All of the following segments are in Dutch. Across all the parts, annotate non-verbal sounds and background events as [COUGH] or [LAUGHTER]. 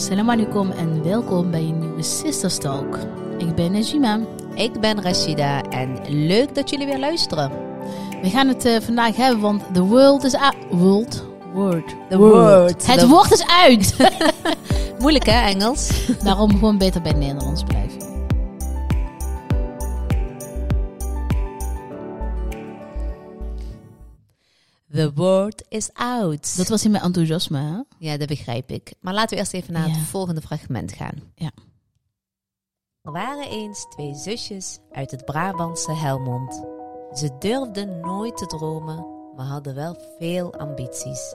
Salam alaikum en welkom bij een nieuwe Sisters Talk. Ik ben Najima. Ik ben Rashida en leuk dat jullie weer luisteren. We gaan het uh, vandaag hebben, want the world is out. World? Word. The word. Het The- woord is uit. [LAUGHS] Moeilijk hè, Engels? [LAUGHS] Daarom gewoon beter bij het Nederlands blijven. The word is out. Dat was in mijn enthousiasme, hè? Ja, dat begrijp ik. Maar laten we eerst even naar Ja. het volgende fragment gaan. Ja. Er waren eens twee zusjes uit het Brabantse Helmond. Ze durfden nooit te dromen, maar hadden wel veel ambities.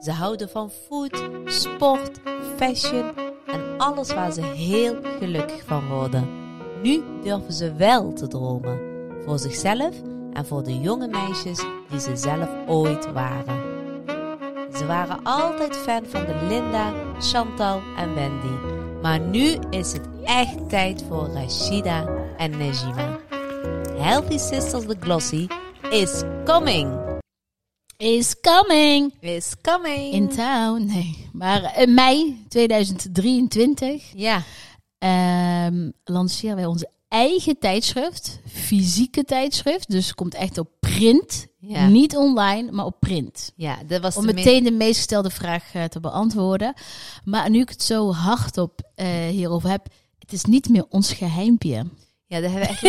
Ze houden van food, sport, fashion en alles waar ze heel gelukkig van worden. Nu durven ze wel te dromen. Voor zichzelf en voor de jonge meisjes die ze zelf ooit waren. Ze waren altijd fan van de Linda, Chantal en Wendy. Maar nu is het echt tijd voor Rashida en Najima. Healthy Sisters The Glossy is coming. Is coming. Is coming. In town. Nee, maar in mei 2023 ja, ehm, lanceren wij onze eigen tijdschrift. Fysieke tijdschrift. Dus komt echt op print. Ja. Niet online, maar op print. ja, dat was Om de meteen de meest gestelde vraag eh, te beantwoorden. Maar nu ik het zo hardop eh hierover heb, het is niet meer ons geheimpje. Ja, dat hebben we echt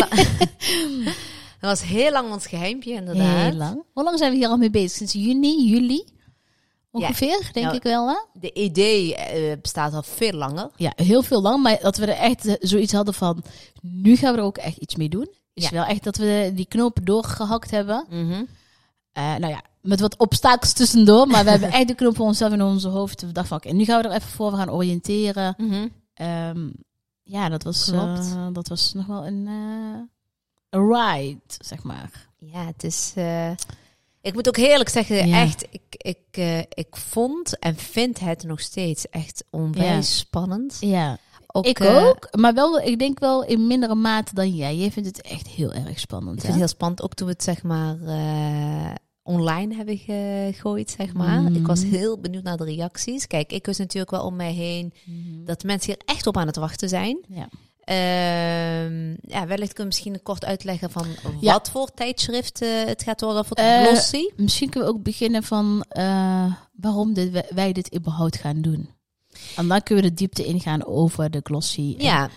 [LAUGHS] dat was heel lang ons geheimpje, inderdaad. Heel lang. Hoe lang zijn we hier al mee bezig? Sinds juni, juli? Ongeveer, denk Nou, ik wel. Hè? De idee eh, bestaat al veel langer. Ja, heel veel lang. Maar dat we er echt zoiets hadden van, nu gaan we er ook echt iets mee doen. Is Ja. wel echt dat we die knopen doorgehakt hebben. Mhm. Eh, nou ja, met wat obstakels tussendoor. Maar we hebben echt de knoop voor onszelf in onze hoofd. We dachten van, oké, nu gaan we er even voor we gaan oriënteren. Mhm. Ehm, ja, dat was, eh, dat was nog wel een, eh, een ride, zeg maar. Ja, het is. ik moet ook heerlijk zeggen, Ja. echt, ik, ik, ik vond en vind het nog steeds echt onwijs Ja. spannend. Ja, Ook, ik eh, ook. Maar wel, ik denk wel in mindere mate dan jij. Jij vindt het echt heel erg spannend. Ik hè? vind het heel spannend, ook toen we het zeg maar eh, online hebben gegooid, zeg maar. Mhm. Ik was heel benieuwd naar de reacties. Kijk, ik wist natuurlijk wel om mij heen Mhm. dat mensen hier echt op aan het wachten zijn. Ja. Ehm, ja, wellicht kun je misschien kort uitleggen van Ja. wat voor tijdschrift eh, het gaat worden voor de glossy. Misschien kunnen we ook beginnen van waarom dit, wij dit überhaupt gaan doen. En dan kunnen we de diepte ingaan over de glossy. En- Ja,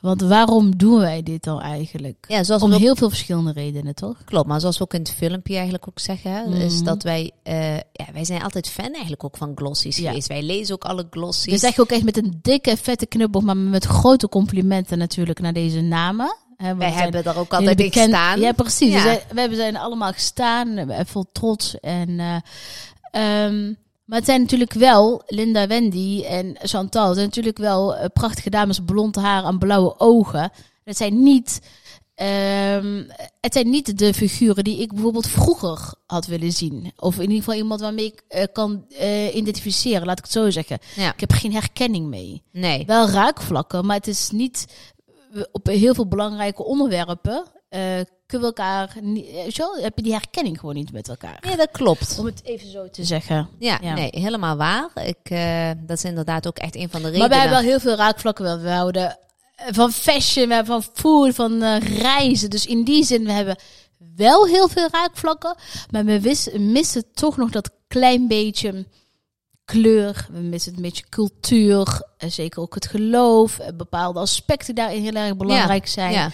Want waarom doen wij dit dan eigenlijk? ja, zoals Om we ook- heel veel verschillende redenen, toch? Klopt, maar zoals we ook in het filmpje eigenlijk ook zeggen, hè, is Mhm. dat wij, eh, ja, wij zijn altijd fan eigenlijk ook van glossies Ja. geweest. Wij lezen ook alle We glossies. zeggen ook echt met een dikke, vette knuppel, maar met grote complimenten natuurlijk naar deze namen. Hè, wij we hebben daar ook altijd in gestaan. Ja, precies. Ja. We, we hebben zijn allemaal gestaan, we vol trots. En, ehm, maar het zijn natuurlijk wel Linda, Wendy en Chantal. Het zijn natuurlijk wel eh, prachtige dames, blond haar en blauwe ogen. Het zijn niet... ehm, het zijn niet de figuren die ik bijvoorbeeld vroeger had willen zien. Of in ieder geval iemand waarmee ik eh, kan eh, identificeren, laat ik het zo zeggen. Ja. Ik heb geen herkenning mee. Nee. Wel raakvlakken, maar het is niet op heel veel belangrijke onderwerpen. Kunnen we elkaar niet, eh, zo heb je die herkenning gewoon niet met elkaar. Ja, dat klopt. Om het even zo te zeggen. Ja, Ja. nee, helemaal waar. Ik, eh, dat is inderdaad ook echt een van de Maar redenen. wij hebben wel heel veel raakvlakken. wel. We houden eh, van fashion, we hebben van food, van reizen. Dus in die zin, we hebben wel heel veel raakvlakken. Maar we missen toch nog dat klein beetje kleur. We missen een beetje cultuur. En zeker ook het geloof. Bepaalde aspecten daarin heel erg belangrijk zijn. Ja,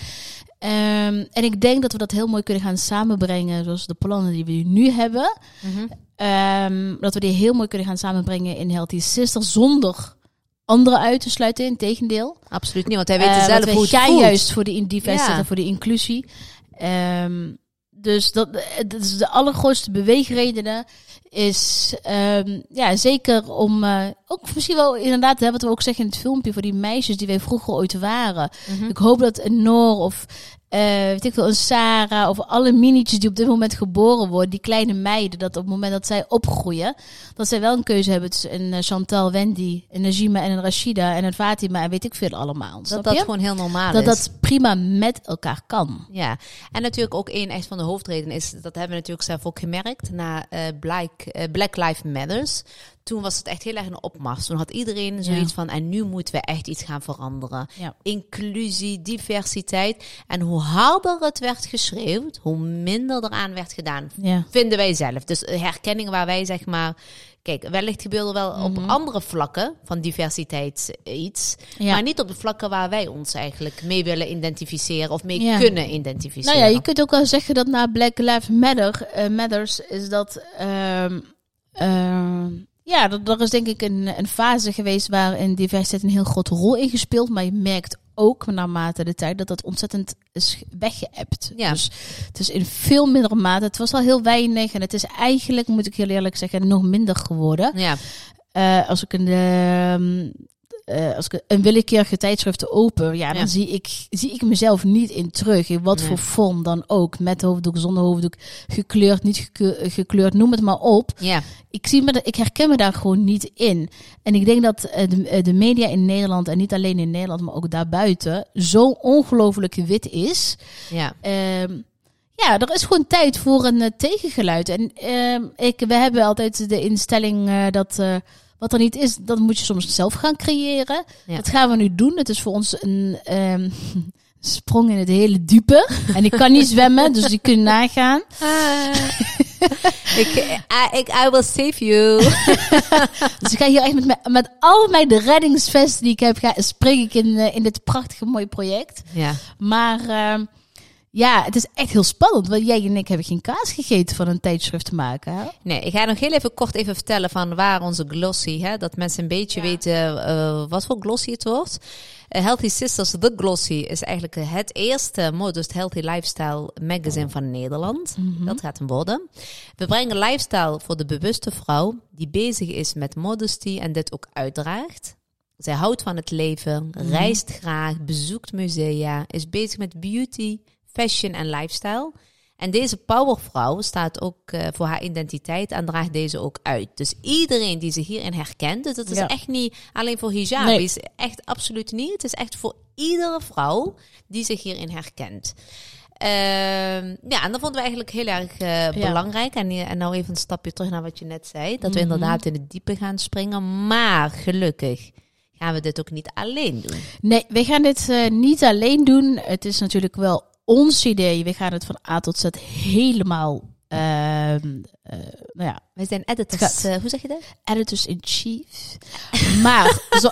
Ehm, en ik denk dat we dat heel mooi kunnen gaan samenbrengen, zoals de plannen die we nu hebben. Mhm. Ehm, dat we die heel mooi kunnen gaan samenbrengen in Healthy Sister, zonder anderen uit te sluiten. Integendeel. absoluut niet, want wij weten Eh, zelf hoe het voelt. juist voor de diversiteit Ja. en voor de inclusie. Ehm, dus dat, dat is de allergrootste beweegredenen. Is ehm, ja, zeker om eh, ook misschien wel inderdaad, hè, wat we ook zeggen in het filmpje voor die meisjes die wij vroeger ooit waren. Mhm. Ik hoop dat een Noor of eh, weet ik wel, een Sarah of alle minietjes die op dit moment geboren worden, die kleine meiden, dat op het moment dat zij opgroeien, dat zij wel een keuze hebben tussen een eh, Chantal, Wendy, een Najima en een Rashida en een Fatima en weet ik veel allemaal. Dat dat gewoon heel normaal dat is. dat prima met elkaar kan. Ja, en natuurlijk ook een echt van de hoofdredenen is, dat hebben we natuurlijk zelf ook gemerkt, na eh, Black, Black Lives Matters. Toen was het echt heel erg een opmars. Toen had iedereen zoiets van, en nu moeten we echt iets gaan veranderen. Ja. Inclusie, diversiteit. En hoe harder het werd geschreeuwd, hoe minder eraan werd gedaan. Ja. Vinden wij zelf. Dus herkenning waar wij zeg maar... Kijk, wellicht gebeurde wel op Mhm. andere vlakken van diversiteit iets. Ja. Maar niet op de vlakken waar wij ons eigenlijk mee willen identificeren of mee Ja. kunnen identificeren. Nou ja, je kunt ook wel zeggen dat na Black Lives Matter, eh, Matters is dat... ehm, ja, dat, er is denk ik een, een fase geweest waarin diversiteit een heel grote rol in gespeeld. Maar je merkt ook naarmate de tijd dat dat ontzettend is weggeëpt. Ja. Dus het is in veel mindere mate. Het was al heel weinig en het is eigenlijk, moet ik heel eerlijk zeggen, nog minder geworden. Ja, Eh, als ik een, eh, als ik een willekeurige tijdschrift open, ja, dan Ja. zie, ik, zie ik mezelf niet in terug. In wat Nee. voor vorm dan ook. Met hoofddoek, zonder hoofddoek, gekleurd, niet gekeu- gekleurd, noem het maar op. ja, Ik, zie me, ik herken me daar gewoon niet in. En ik denk dat eh, de, eh, de media in Nederland, en niet alleen in Nederland, maar ook daarbuiten, zo ongelooflijk wit is. ja. Ehm, ja, er is gewoon tijd voor een eh, tegengeluid. En ehm, ik, we hebben altijd de instelling eh, dat eh, wat er niet is, dat moet je soms zelf gaan creëren. Ja. Dat gaan we nu doen. Het is voor ons een ehm, sprong in het hele diepe. En ik kan niet [LAUGHS] zwemmen, dus die kun nagaan. [LAUGHS] ik, I, ik, I will save you. [LAUGHS] Dus ik ga hier echt met, met al mijn de reddingsvesten die ik heb, ga, spring ik in, eh, in dit prachtige mooie project. ja, Maar ehm, ja, het is echt heel spannend. Want jij en ik hebben geen kaas gegeten van een tijdschrift te maken. Hè? nee, ik ga nog heel even kort even vertellen van waar onze glossy, hè, dat mensen een beetje Ja. weten eh, wat voor glossy het wordt. Eh, Healthy Sisters, The Glossy, is eigenlijk het eerste modest healthy lifestyle magazine van Nederland. Dat gaat hem worden. We brengen lifestyle voor de bewuste vrouw die bezig is met modesty en dit ook uitdraagt. Zij houdt van het leven, reist graag, bezoekt musea, is bezig met beauty, fashion en lifestyle. En deze powervrouw staat ook eh, voor haar identiteit en draagt deze ook uit. Dus iedereen die zich hierin herkent, dus het is Ja. echt niet alleen voor hijabis, Nee. echt absoluut niet. Het is echt voor iedere vrouw die zich hierin herkent. Ehm, ja, en dat vonden we eigenlijk heel erg eh, Ja. belangrijk. En, en nou even een stapje terug naar wat je net zei. Dat we Mhm. inderdaad in het diepe gaan springen. Maar gelukkig gaan we dit ook niet alleen doen. Nee, we gaan dit eh, niet alleen doen. Het is natuurlijk wel ons idee. We gaan het van A tot Z helemaal. ehm, eh, nou ja, Wij zijn editors. eh, hoe zeg je dat? editors in chief. Maar, zo,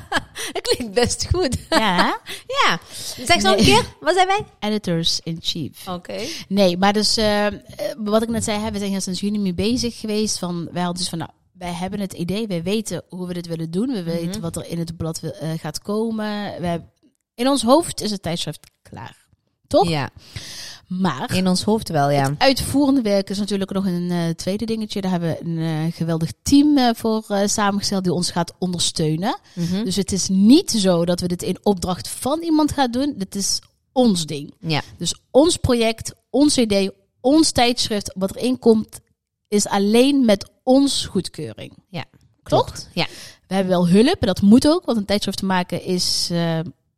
[LAUGHS] Dat klinkt best goed. ja, [LAUGHS] ja. Zeg zo een Nee. keer. Wat zijn wij? editors in chief. Oké. Nee, maar dus eh, eh, wat ik net zei, hè, we zijn sinds juni mee bezig geweest. Van, wij hadden dus van, nou, wij hebben het idee, wij weten hoe we dit willen doen. We weten Mhm. wat er in het blad gaat komen. Hebben, in ons hoofd is het tijdschrift klaar. Toch? Ja, Maar in ons hoofd wel, ja. uitvoerende werk is natuurlijk nog een eh, tweede dingetje. Daar hebben we een eh, geweldig team eh, voor samengesteld die ons gaat ondersteunen. Mhm. Dus het is niet zo dat we dit in opdracht van iemand gaan doen. Dit is ons ding. Ja, Dus ons project, ons idee, ons tijdschrift, wat erin komt, is alleen met ons goedkeuring. Ja, Toch? klopt. Ja. We hebben wel hulp, en dat moet ook, want een tijdschrift te maken is,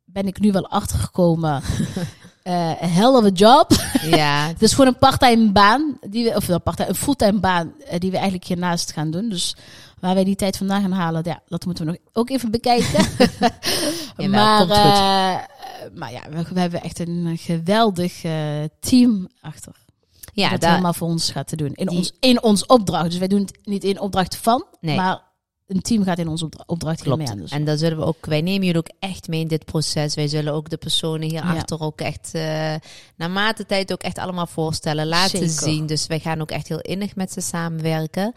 ben ik nu wel achtergekomen, [LAUGHS] eh een hell of a job. ja, Het is gewoon een parttime baan, die we, of parttime, een fulltime baan, eh, die we eigenlijk hiernaast gaan doen. Dus waar wij die tijd vandaan gaan halen, ja, dat moeten we nog ook even bekijken. [LAUGHS] Jawel, [LAUGHS] maar, komt goed. eh, maar ja, we, we hebben echt een geweldig team achter. ja dat helemaal voor ons gaat te doen. In, Die- ons, in ons opdracht. Dus wij doen het niet in opdracht van, Nee. maar een team gaat in onze opdra- opdracht Klopt. aan. Dus. En dat zullen we ook, wij nemen jullie ook echt mee in dit proces. Wij zullen ook de personen hierachter ook echt, eh naarmate tijd ook echt allemaal voorstellen, laten Zeker. zien. Dus wij gaan ook echt heel innig met ze samenwerken.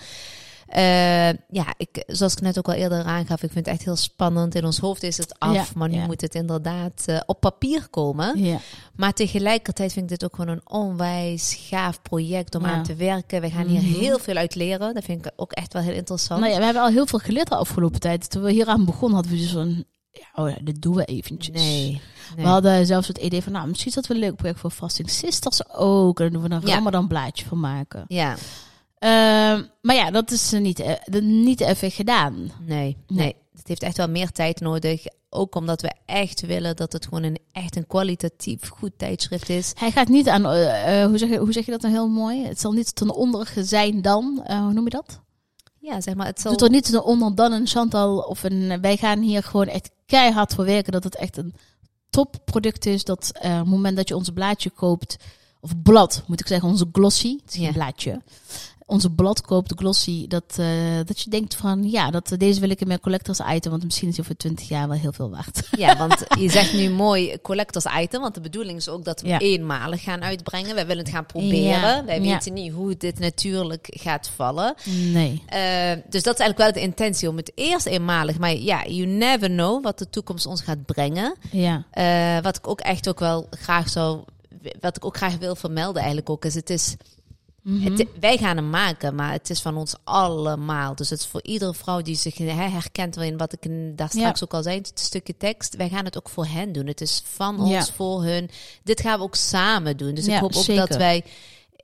Eh, ja, ik, zoals ik net ook al eerder aangaf, ik vind het echt heel spannend. In ons hoofd is het af, Ja, maar nu ja. moet het inderdaad eh, op papier komen. ja. Maar tegelijkertijd vind ik dit ook gewoon een onwijs gaaf project om aan te werken. We gaan hier Mhm. heel veel uit leren. Dat vind ik ook echt wel heel interessant. Nou ja, we hebben al heel veel geleerd de afgelopen tijd. Toen we hier aan begonnen, hadden we dus van, ja, oh doen we eventjes. Nee. nee. We hadden zelfs het idee van, nou, misschien is dat wel een leuk project voor Fasting Sisters ook. En dan doen we een Ja. Ramadan blaadje van maken. Ja, maar ja, dat is niet, eh, niet even gedaan. nee, nee. Het heeft echt wel meer tijd nodig. Ook omdat we echt willen dat het gewoon een, echt een kwalitatief goed tijdschrift is. Hij gaat niet aan, eh, eh, hoe, zeg je, hoe zeg je dat nou heel mooi? Het zal niet ten onder zijn dan, hoe noem je dat? ja, zeg maar, het zal... Doet er niet een onder dan een Chantal of een... Wij gaan hier gewoon echt keihard voor werken. Dat het echt een topproduct is. Dat het moment dat je ons blaadje koopt... Of blad, moet ik zeggen. Onze glossy. Het is geen Ja. blaadje. Onze blad koopt, de glossy. Dat, eh, dat je denkt van... Ja, dat, deze wil ik in mijn collectors item. Want misschien is die over 20 jaar wel heel veel waard. Ja, [LAUGHS] want je zegt nu mooi collectors item, want de bedoeling is ook dat we Ja. eenmalig gaan uitbrengen. Wij willen het gaan proberen. Ja, Wij ja. weten niet hoe dit natuurlijk gaat vallen. Nee. Eh, dus dat is eigenlijk wel de intentie om het eerst eenmalig. Maar ja, you never know wat de toekomst ons gaat brengen. Ja. Eh, wat ik ook echt ook wel graag zou, wat ik ook graag wil vermelden eigenlijk ook, is het is, Mhm. het, wij gaan hem maken, maar het is van ons allemaal. Dus het is voor iedere vrouw die zich herkent in wat ik daar straks ook al zei, het stukje tekst. Wij gaan het ook voor hen doen. Het is van ons, Ja. voor hun. Dit gaan we ook samen doen. Dus Ja, ik hoop ook zeker. dat wij,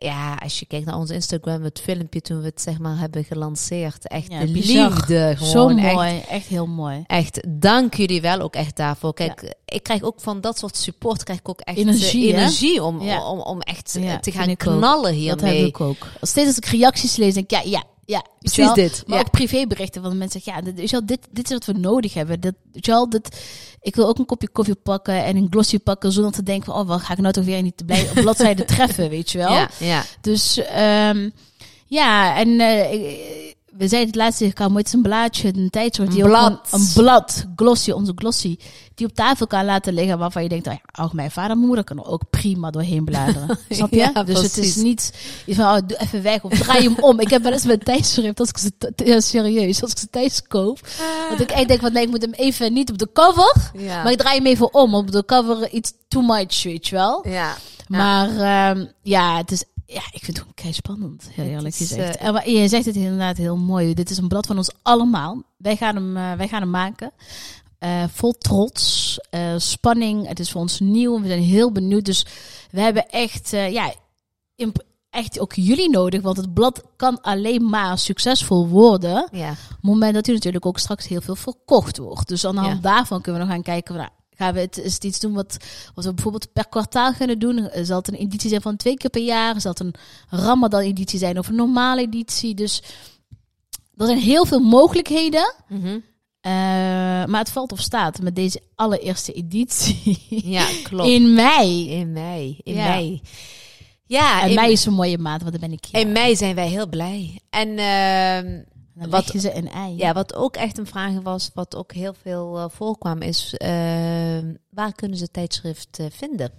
ja, als je kijkt naar ons Instagram, het filmpje toen we het zeg maar hebben gelanceerd, echt Ja, de bizar. liefde Zo gewoon. echt mooi. Echt heel mooi. Echt, dank jullie wel ook echt daarvoor. Kijk, ik krijg ook van dat soort support krijg ik ook echt Energie, eh, energie om, Ja. om, om echt te gaan ook. knallen Dat hiermee. heb ik ook. Steeds als ik reacties lees, denk ik, ja, ja, ja. Precies wel. dit. Maar Ja. ook privéberichten van de mensen ja, dit, dit, dit is wat we nodig hebben. Dat, je wel, dit, ik wil ook een kopje koffie pakken en een glossy pakken zonder te denken van, oh, wat ga ik nou toch weer niet te blij op bladzijde [LAUGHS] treffen, weet je wel. Ja, ja. Dus ehm, ja, en ik- we zeiden het laatste keer, het is een blaadje, een tijdsoort. Die Een blad. Een blad, glossy, onze glossy. Die op tafel kan laten liggen waarvan je denkt, oh ja, ook mijn vader en mijn moeder kunnen ook prima doorheen bladeren. [LAUGHS] Snap je? Ja, dus het is niet iets van, oh, doe even weg of draai hem om. Ik heb wel eens met tijdschrift, als ik ze, ja, serieus, als ik ze thuis koop. Dat ik echt denk, van nee, ik moet hem even niet op de cover, Ja. maar ik draai hem even om. Op de cover iets too much, weet je wel. ja. Maar ehm, ja, het is, ja, ik vind het gewoon kei spannend, heel eerlijk gezegd. eh, maar, je zegt het inderdaad heel mooi. Dit is een blad van ons allemaal. Wij gaan hem, eh, wij gaan hem maken. Eh, vol trots, spanning. Het is voor ons nieuw. We zijn heel benieuwd. Dus we hebben echt, ja, echt ook jullie nodig. Want het blad kan alleen maar succesvol worden. Ja. Op het moment dat hij natuurlijk ook straks heel veel verkocht wordt. Dus aan de hand Ja. daarvan kunnen we nog gaan kijken. van, Nou, gaan we het, is het iets doen wat, wat we bijvoorbeeld per kwartaal kunnen doen? Zal het een editie zijn van twee keer per jaar? Zal het een Ramadan-editie zijn of een normale editie? Dus er zijn heel veel mogelijkheden. Mhm. Eh, maar het valt of staat met deze allereerste editie ja, [LAUGHS] klopt. in mei. In mei. In Ja. mei. Ja, En in, mei is een mooie maand, want dan ben ik hier. in mei zijn wij heel blij. En ehm, dan wat- ze een ei. ja, wat ook echt een vraag was, wat ook heel veel eh, voorkwam, is ehm, waar kunnen ze tijdschrift eh, vinden?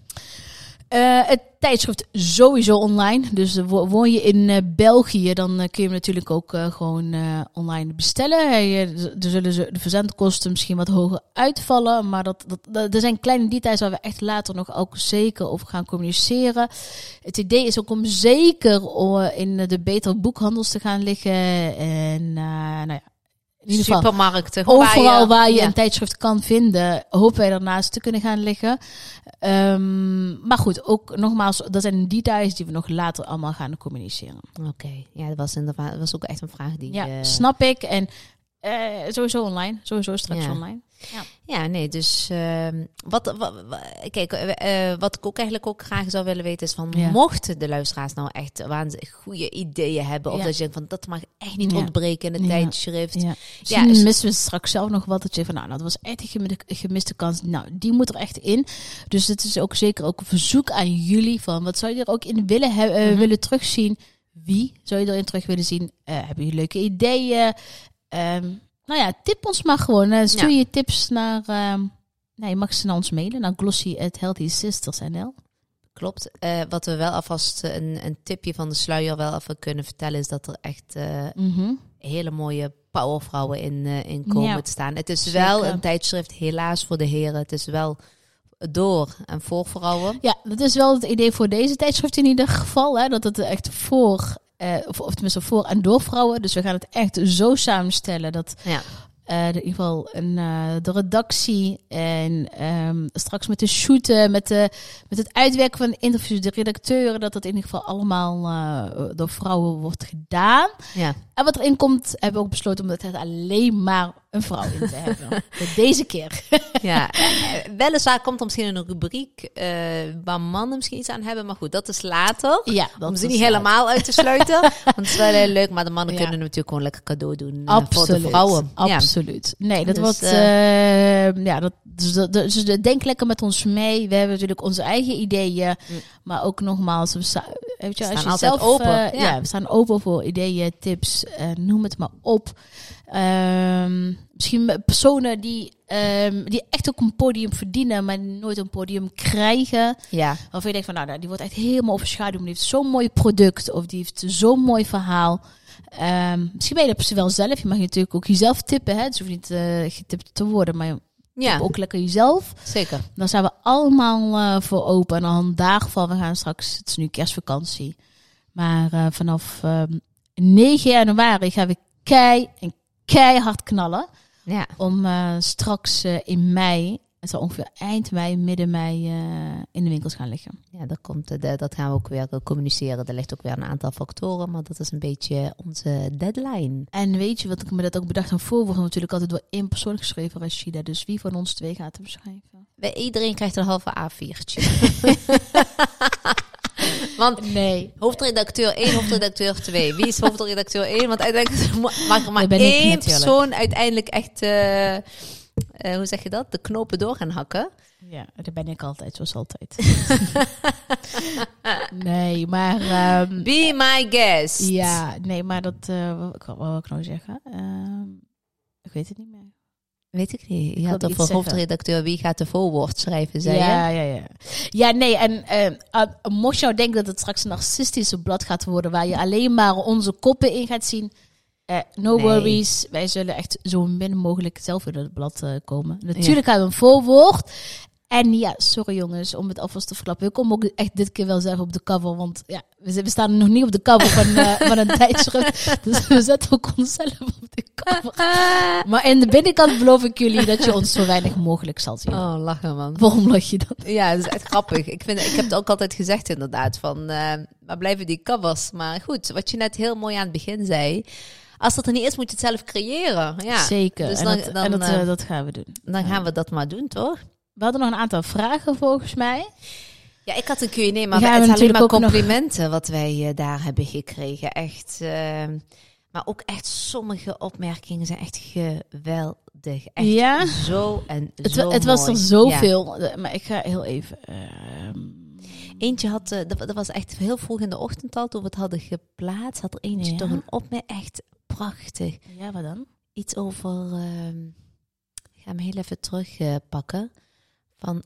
Eh, het tijdschrift sowieso online. Dus wo- woon je in eh, België, dan eh, kun je hem natuurlijk ook gewoon online bestellen. Er zullen ze, de verzendkosten misschien wat hoger uitvallen. Maar dat, dat, er zijn kleine details waar we echt later nog ook zeker over gaan communiceren. Het idee is ook om zeker in de betere boekhandels te gaan liggen. En nou ja, in ieder geval Supermarkten. Overal waar je ja. een tijdschrift kan vinden, hopen wij daarnaast te kunnen gaan liggen. Ehm, maar goed, ook nogmaals, dat zijn details die we nog later allemaal gaan communiceren. Oké, ja, dat was, inderdaad, dat was ook echt een vraag die... Ja, snap ik. En eh, sowieso online, sowieso straks Ja. online. Ja, nee, dus ehm, wat, wat, kijk, eh, eh, wat ik ook eigenlijk ook graag zou willen weten is van, Ja. mochten de luisteraars nou echt waanzinnig goede ideeën hebben, of Ja. dat je denkt van, dat mag echt niet Ja. ontbreken in het Ja. tijdschrift. Ja. Ja, is- missen we straks zelf nog wat. Dat je van, nou, dat was echt een gemiste, kans. Nou, die moet er echt in. Dus het is ook zeker ook een verzoek aan jullie van, wat zou je er ook in willen, eh, Mhm. willen terugzien? Wie zou je erin terug willen zien? Hebben jullie leuke ideeën? Ehm, nou ja, tip ons maar gewoon. Eh, stuur Ja. je tips naar, nou, je mag ze naar ons mailen, naar glossy@healthysisters.nl. Klopt. Eh, wat we wel alvast eh, een, een tipje van de sluier wel even kunnen vertellen, is dat er echt Mhm. hele mooie powervrouwen in, in komen Ja. te staan. Het is Zeker. wel een tijdschrift, helaas voor de heren. Het is wel door en voor vrouwen. Ja, dat is wel het idee voor deze tijdschrift in ieder geval. Hè, dat het echt voor, eh, of, of tenminste voor en door vrouwen. Dus we gaan het echt zo samenstellen dat Ja. eh, in ieder geval een, eh, de redactie en ehm, straks met de shooten, met, de, met het uitwerken van de interviews, de redacteuren, dat dat in ieder geval allemaal door vrouwen wordt gedaan. Ja. En wat erin komt, hebben we ook besloten om het alleen maar een vrouw in te hebben. [LAUGHS] Deze keer. [LAUGHS] Ja, [LAUGHS] weliswaar komt er misschien een rubriek eh, waar mannen misschien iets aan hebben. Maar goed, dat is later. Ja, Om ze niet helemaal uit te sluiten. want het is wel heel leuk, maar de mannen Ja. kunnen natuurlijk gewoon lekker cadeau doen eh, Absoluut. voor de vrouwen. Ja. Absoluut. Nee, dat Dus, wordt. eh, ja, dat, dus, dat- dus denk lekker met ons mee. We hebben natuurlijk onze eigen ideeën. Mm. Maar ook nogmaals, we sta- weet je, We als staan je altijd zelf, open. Ja. ja. we staan open voor ideeën, tips, noem het maar op. Ehm, misschien personen die, ehm, die echt ook een podium verdienen, maar nooit een podium krijgen. ja. Waarvan je denkt van, nou, nou, die wordt echt helemaal overschaduwd. Die heeft zo'n mooi product of die heeft zo'n mooi verhaal. Ehm, misschien ben je dat wel zelf. Je mag natuurlijk ook jezelf tippen. Hè? Het hoeft niet eh, getipt te worden, maar ja, ook lekker jezelf. zeker. Dan zijn we allemaal eh, voor open. En dan dagen van, we gaan straks, het is nu kerstvakantie. Maar eh, vanaf ehm 9 januari gaan we kei en keihard knallen. Ja. Om eh, straks eh, in mei, het zal ongeveer eind mei, midden mei, eh, in de winkels gaan liggen. Ja, dat, komt, de- dat gaan we ook weer communiceren. Er ligt ook weer een aantal factoren, maar dat is een beetje onze deadline. En weet je wat ik me dat ook bedacht aan voor wordt natuurlijk altijd door één persoon geschreven, Rashida. Dus wie van ons twee gaat hem schrijven? Bij iedereen krijgt een halve A4'tje. [LAUGHS] [LAUGHS] Want Nee. hoofdredacteur 1, hoofdredacteur 2. Wie is hoofdredacteur 1? Want uiteindelijk [LAUGHS] mag er maar ben één persoon uiteindelijk echt, eh, eh, hoe zeg je dat? De knopen door gaan hakken. Ja, dat ben ik altijd, zoals altijd. [LAUGHS] nee, maar... ehm, Be my guest. ja, nee, maar dat... eh wat, wat wil ik nou zeggen? Ehm, ik weet het niet meer. Weet ik niet. Je had over hoofdredacteur wie gaat de voorwoord schrijven, zei ja, je? ja, ja. Ja, nee, en eh, ah, mocht je nou denken dat het straks een narcistische blad gaat worden, waar je alleen maar onze koppen in gaat zien, eh, no Nee. worries. Wij zullen echt zo min mogelijk zelf in het blad eh, komen. Natuurlijk hebben we een voorwoord. En ja, sorry jongens, om het alvast te verklappen. We komen ook echt dit keer wel zelf op de cover. Want ja, we, staan nog niet op de cover van, eh, van een [LAUGHS] tijdschrift. Dus we zetten ook onszelf op de cover. Maar in de binnenkant beloof ik jullie dat je ons zo weinig mogelijk zal zien. Oh, lachen man. Waarom lach je dat? Ja, dat is echt grappig. Ik, vind, ik heb het ook altijd gezegd inderdaad, van waar blijven die covers? Maar goed, wat je net heel mooi aan het begin zei. Als dat er niet is, moet je het zelf creëren. Ja, Zeker. dus en dan- dat, dan, en dat, eh, eh, dat gaan we doen. dan gaan we dat maar doen, toch? We hadden nog een aantal vragen volgens mij. Ja, ik had een Q&A, maar gaan het is alleen maar nog- complimenten wat wij eh, daar hebben gekregen. Echt, eh, maar ook echt sommige opmerkingen zijn echt geweldig. Echt Ja? zo en Het, zo het was er zoveel. eh, Maar ik ga heel even. ehm, Eentje had, eh, dat, dat was echt heel vroeg in de ochtend al, toen we het hadden geplaatst, had er eentje Ja. toch een opmerking. Echt prachtig. ja, wat dan? Iets over, ehm, ik ga hem heel even terugpakken. Van,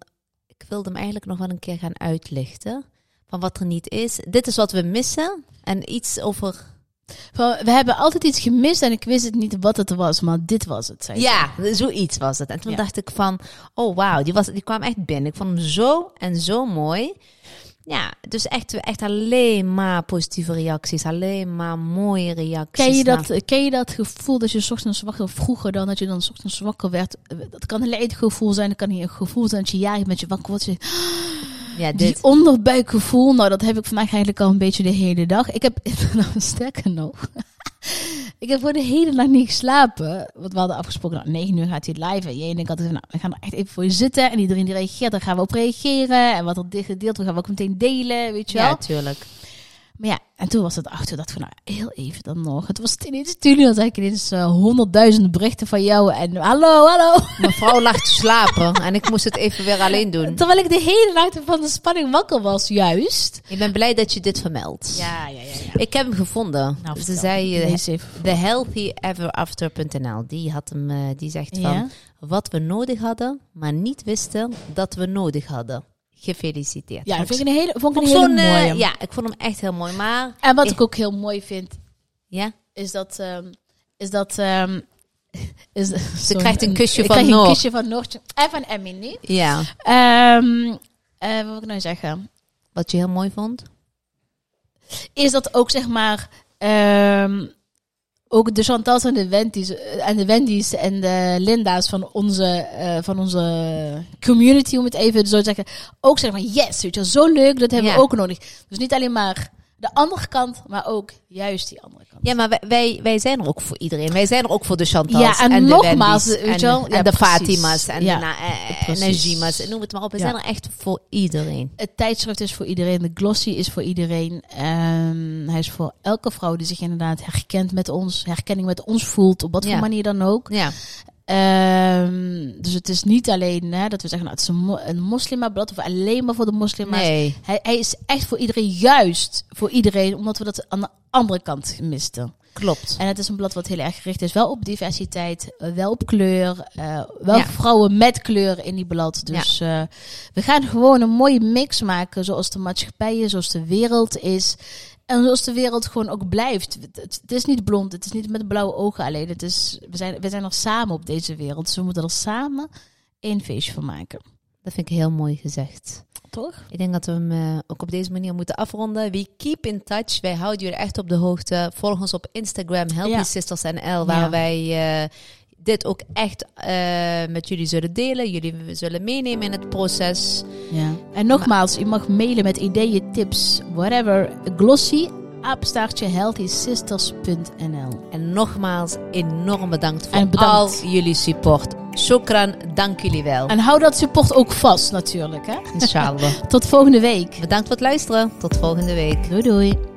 ik wilde hem eigenlijk nog wel een keer gaan uitlichten. Van wat er niet is. Dit is wat we missen. En iets over Van, we hebben altijd iets gemist en ik wist het niet wat het was, maar dit was het. Zei ze. Ja, zoiets was het. En toen Ja. dacht ik van, oh wauw, die, was, die kwam echt binnen. Ik vond hem zo en zo mooi. Ja, dus echt, echt alleen maar positieve reacties. Alleen maar mooie reacties. Ken je, dat, ken je dat gevoel dat je ochtends wakker vroeger dan dat je dan ochtends wakker werd? Dat kan een leedgevoel zijn, dat kan een gevoel zijn dat je jarig bent, je wakker wordt. Je, ja, die onderbuikgevoel, nou dat heb ik vandaag eigenlijk al een beetje de hele dag. Ik heb, [LAUGHS] nou, sterker nog, ik heb voor de hele nacht niet geslapen. Want we hadden afgesproken, nou, 9 uur gaat hij live. En jij denkt altijd, nou, we gaan er echt even voor je zitten. En iedereen die reageert, daar gaan we op reageren. En wat er dit gedeeld, we gaan we ook meteen delen, weet je wel. Ja, tuurlijk. Maar ja, en toen was het achter dat van, nou, heel even dan nog. Het was ineens jullie, dan zag ik ineens eh, honderdduizenden berichten van jou. En hallo, hallo. Mijn vrouw lag te [LAUGHS] slapen en ik moest het even weer alleen doen. Terwijl ik de hele nacht van de spanning wakker was, juist. Ik ben blij dat je dit vermeldt. Ja, ja, ja. ja. Ik heb hem gevonden. Nou, Ze zei, eh, even voor. TheHealthyEverAfter.nl. Die had hem, eh, die zegt van wat we nodig hadden, maar niet wisten dat we nodig hadden. Gefeliciteerd. Ja, dat vind ik een hele, vond ik een hele zo'n, eh, mooie. ja, ik vond hem echt heel mooi. Maar En wat Ik- ik ook heel mooi vind, ja, is dat... ehm, is dat ehm, [LAUGHS] is, ze krijgt een kusje ik van krijg een kusje van Noortje. En van Emmy niet. Ja, Ehm, eh, wat wil ik nou zeggen? wat je heel mooi vond. Is dat ook zeg maar... ook de Chantals en de Wendy's eh, en de Wendy's en de Linda's van onze, eh, van onze community, om het even zo te zeggen, ook zeggen van yes, weet je zo leuk, dat hebben Ja. we ook nodig. Dus niet alleen maar de andere kant, maar ook juist die andere kant. Ja, maar wij- wij, wij zijn er ook voor iedereen. Wij zijn er ook voor de Chantals Ja, en de nogmaals, Wendy's weet je en, wel? en Ja, de. Fatima's en Ja, de Na- eh, en precies. Najima's en noem het maar op. We Ja. zijn er echt voor iedereen. Het tijdschrift is voor iedereen, de glossy is voor iedereen. Ehm, hij is voor elke vrouw die zich inderdaad herkent met ons, herkenning met ons voelt, op wat Ja. voor manier dan ook. Ja, Ehm, dus het is niet alleen hè, dat we zeggen, nou, het is een, mo een moslimablad of alleen maar voor de moslima's. nee. Hij, hij is echt voor iedereen, juist voor iedereen, omdat we dat aan de andere kant misten. Klopt. En het is een blad wat heel erg gericht is, wel op diversiteit, eh, wel op kleur, eh, wel Ja. vrouwen met kleur in die blad. Dus eh, we gaan gewoon een mooie mix maken, zoals de maatschappij is, zoals de wereld is. En zoals de wereld gewoon ook blijft. Het, is niet blond, het is niet met blauwe ogen alleen. Het is, we, zijn, we zijn er samen op deze wereld. Dus we moeten er samen één feestje van maken. Dat vind ik heel mooi gezegd. Toch? Ik denk dat we hem eh, ook op deze manier moeten afronden. We keep in touch. Wij houden jullie echt op de hoogte. Volg ons op Instagram, Healthy Ja. Sisters NL, waar Ja. wij eh, dit ook echt eh, met jullie zullen delen. Jullie zullen meenemen in het proces. Ja. En nogmaals, je mag mailen met ideeën, tips, whatever. Glossy, En nogmaals, enorm bedankt voor bedankt. al jullie support. Shukran, dank jullie wel. En hou dat support ook vast natuurlijk. Hè? Inshallah. [LAUGHS] Tot volgende week. Bedankt voor het luisteren. Tot volgende week. Doei doei.